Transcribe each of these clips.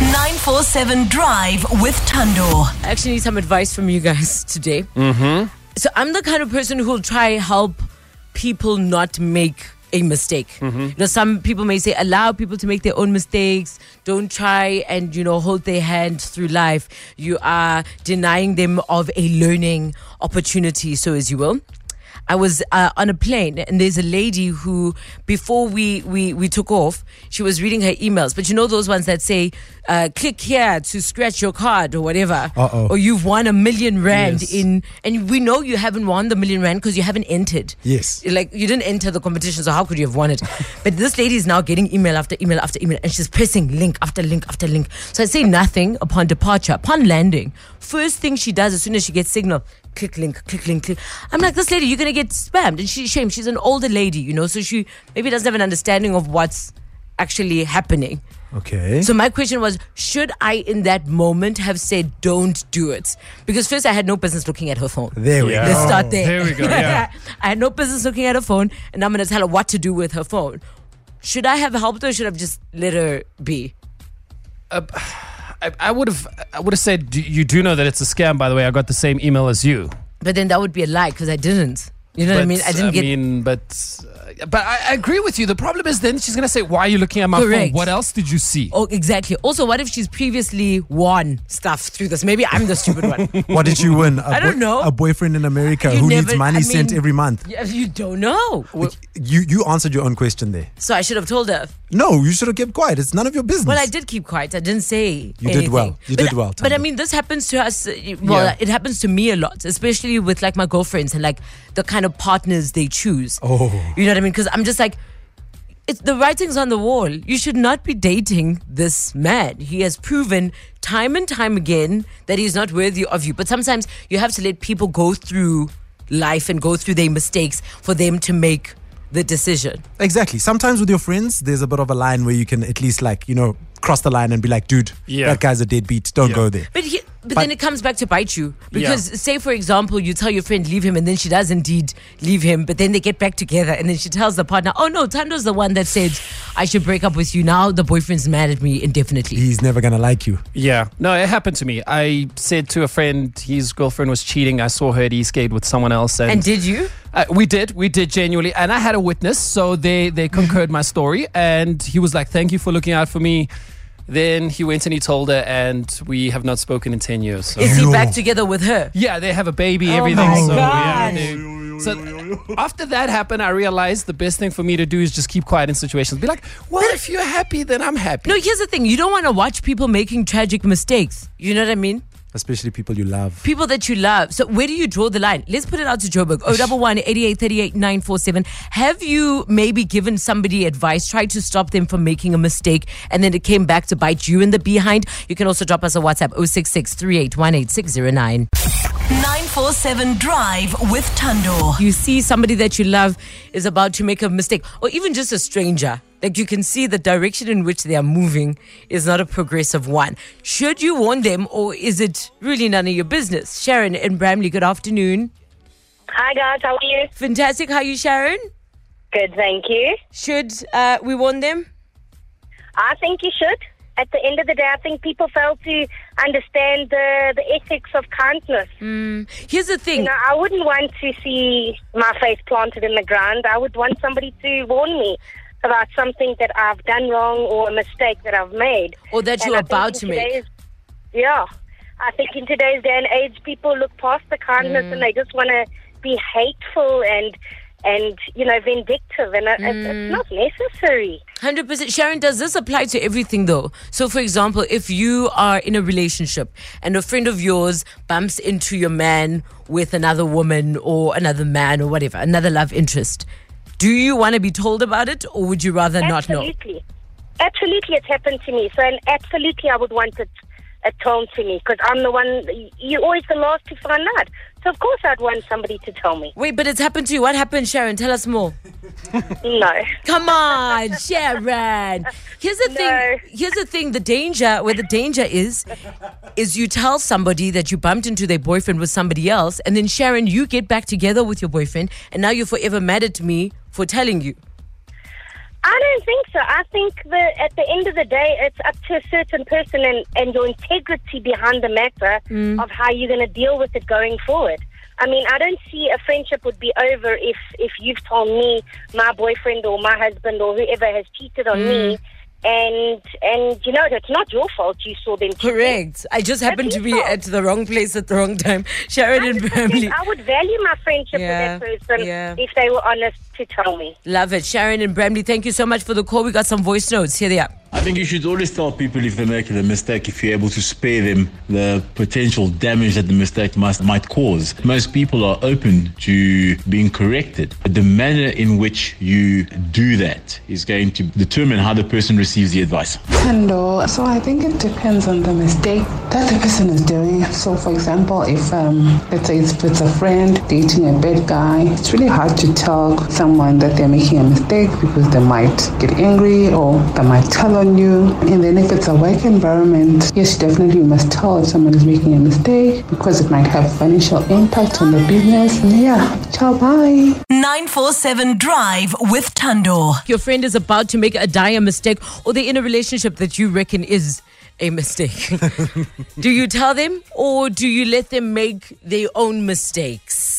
947 Drive with Thando. I actually need some advice from you guys today. Mm-hmm. So I'm the kind of person who will try help people not make a mistake. You know, some people may say allow people to make their own mistakes. Don't try and you know hold their hand through life. You are denying them of a learning opportunity, so as you will. I was uh, on a plane, and there's a lady who, before we, we, we took off, she was reading her emails. But you know those ones that say, uh, click here to scratch your card or whatever. Uh-oh. Or you've won a million rand Yes. in, and we know you haven't won the million rand because you haven't entered. Yes. Like you didn't enter the competition, so how could you have won it? but this lady is now getting email after email after email, and she's pressing link after link after link. So I say nothing upon departure, upon landing. First thing she does as soon as she gets signal, click link, click link, click. I'm like, this lady, you're gonna get spammed, and she's shame. She's an older lady, you know, so she maybe doesn't have an understanding of what's actually happening. Okay. So my question was, should I in that moment have said don't do it? Because first I had no business looking at her phone. there we Yeah. go. Let's start oh, there. There we go, yeah. I had no business looking at her phone, and I'm going to tell her what to do with her phone. Should I have helped her? Or should I have just let her be? Uh, I, I would have I would have said "Do- you do know that it's a scam. By the way, I got the same email as you. But then that would be a lie because I didn't. You know what I mean? I didn't get. I mean, but but I, I agree with you. The problem is then she's gonna say, "Why are you looking at my phone? What else did you see?" Oh, exactly. Also, what if she's previously won stuff through this? Maybe I'm the stupid one. What did you win? A I don't know. A boyfriend in America You who never- needs money I sent every month. Yeah, you don't know. You you answered your own question there. So I should have told her. No, you should have kept quiet. It's none of your business. Well, I did keep quiet. I didn't say You did well. You but, did well, But I mean, this happens to us. uh, Well, Yeah. it happens to me a lot, especially with like my girlfriends and like the kind of partners they choose. Oh. you know what I mean? Because I'm just like, it's the writing's on the wall. You should not be dating this man. He has proven time and time again that he's not worthy of you. But sometimes you have to let people go through life and go through their mistakes for them to make the decision. Exactly. Sometimes with your friends, there's a bit of a line where you can at least like you know cross the line and be like, dude, Yeah. that guy's a deadbeat. Don't Yeah. go there. But, he, but, But- then it comes back to bite you. Because say for example you tell your friend leave him and then she does indeed leave him but then they get back together and then she tells the partner oh no Thando's the one that said I should break up with you. Now the boyfriend's mad at me indefinitely. He's never gonna like you. Yeah, no, it happened to me. I said to a friend his girlfriend was cheating. I saw her at Eastgate with someone else, and, and did you? Uh, we did, we did genuinely, and I had a witness, so they they concurred my story, and he was like, "Thank you for looking out for me." Then he went and he told her, and we have not spoken in ten years. So. is he back together with her Yeah, they have a baby, Oh everything. my so, gosh. yeah, they- so after that happened, I realized the best thing for me to do is just keep quiet in situations. Be like, well, if you're happy, then I'm happy. no here's the thing you don't want to watch people making tragic mistakes you know what I mean Especially people you love. people that you love. So where do you draw the line? Let's put it out to Joburg. Oh, double one eighty eight thirty eight nine four seven. Have you maybe given somebody advice, tried to stop them from making a mistake, and then it came back to bite you in the behind? You can also drop us a WhatsApp 066 3818 947 Drive with Thando. You see somebody that you love is about to make a mistake, or even just a stranger. Like you can see the direction in which they are moving is not a progressive one. Should you warn them, or is it really none of your business? Sharon in Bramley, good afternoon. Hi guys, how are you? Fantastic. How are you, Sharon? Good, thank you. Should uh, we warn them? I think you should. At the end of the day, I think people fail to understand the, the ethics of kindness. Here's the You thing. know, I wouldn't want to see my face planted in the ground. I would want somebody to warn me about something that I've done wrong or a mistake that I've made. Or that And you're I about to make. Yeah. I think in today's day and age, people look past the kindness Mm. and they just want to be hateful and, and you know, vindictive. And it's, Mm. it's not necessary. 100%. Sharon, does this apply to everything though? So, for example, if you are in a relationship and a friend of yours bumps into your man with another woman or another man or whatever, another love interest, do you want to be told about it or would you rather not know? Absolutely. Absolutely, it's happened to me. So, and absolutely, I would want it atoned to me because I'm the one, you're always the last to find out. So, of course, I'd want somebody to tell me. Wait, but it's happened to you. What happened, Sharon? Tell us more. No. Come on, Sharon. Here's the No. thing. Here's the thing. The danger, where the danger is, is you tell somebody that you bumped into their boyfriend with somebody else, and then Sharon, you get back together with your boyfriend, and now you're forever mad at me for telling you. I don't think so. I think that at the end of the day, it's up to a certain person and, and your integrity behind the matter mm. of how you're going to deal with it going forward. I mean, I don't see a friendship would be over if if you've told me my boyfriend or my husband or whoever has cheated on me, mm. And and you know it's not your fault you saw them. Correct. I just happened to be fault. at the wrong place at the wrong time. Sharon and 100%. Bramley. I would value my friendship Yeah, with that person yeah. if they were honest to tell me. Love it. Sharon and Bramley, thank you so much for the call. We got some voice notes. Here they are. I think you should always tell people if they're making a mistake, if you're able to spare them the potential damage that the mistake must, might cause. Most people are open to being corrected. But the manner in which you do that is going to determine how the person receives the advice. Hello. So I think it depends on the mistake that the person is doing. So, for example, if um, let's say it's, a friend dating a bad guy, it's really hard to tell someone that they're making a mistake because they might get angry or they might tell on you. And then if it's a work environment, yes, definitely you must tell if someone is making a mistake because it might have financial impact on the business. And yeah, ciao, bye. 947 Drive with Thando. Your friend is about to make a dire mistake or they're in a relationship that you reckon is a mistake. do you tell them or do you let them make their own mistakes?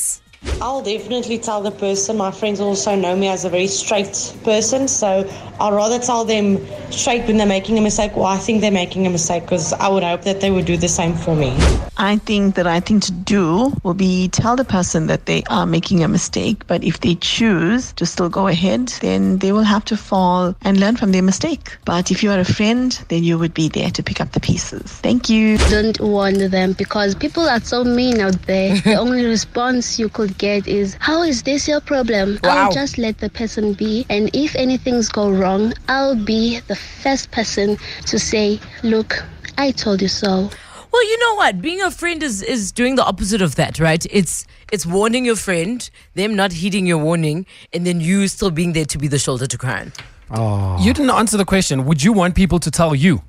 I'll definitely tell the person. My friends also know me as a very straight person, so I'll rather tell them straight when they're making a mistake, or I think they're making a mistake, because I would hope that they would do the same for me. I think the right thing to do will be tell the person that they are making a mistake, but if they choose to still go ahead, then they will have to fall and learn from their mistake. But if you are a friend, then you would be there to pick up the pieces. Thank you. don't warn them because people are so mean out there. the only response you could get is, How is this your problem? Wow. I'll just let the person be. And if anything's go wrong, I'll be the first person to say, Look, I told you so. Well, you know what? Being a friend is, is doing the opposite of that, right? It's it's warning your friend, them not heeding your warning, and then you still being there to be the shoulder to cry on. You didn't answer the question. Would you want people to tell you?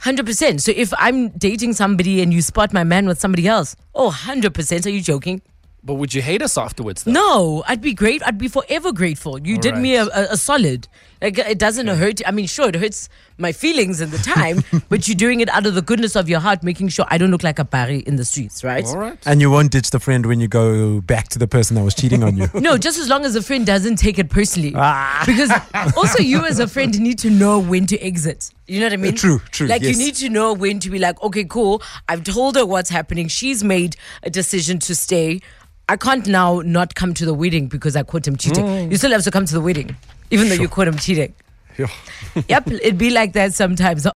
100%. So if I'm dating somebody and you spot my man with somebody else, oh, 100%. Are you joking? But would you hate us afterwards? Though? No, I'd be great. I'd be forever grateful. You did me a, a, a solid. Like, it doesn't hurt. I mean, sure, it hurts my feelings at the time, but you're doing it out of the goodness of your heart, making sure I don't look like a Barry in the streets, right? All right. And you won't ditch the friend when you go back to the person that was cheating on you. No, just as long as the friend doesn't take it personally. Ah. Because also you as a friend need to know when to exit. You know what I mean? true, true, Like yes. you need to know when to be like, okay, cool. I've told her what's happening. She's made a decision to stay. I can't now not come to the wedding because I caught him cheating. Mm. You still have to come to the wedding, even though you caught him cheating. Yeah. yep, it'd be like that sometimes.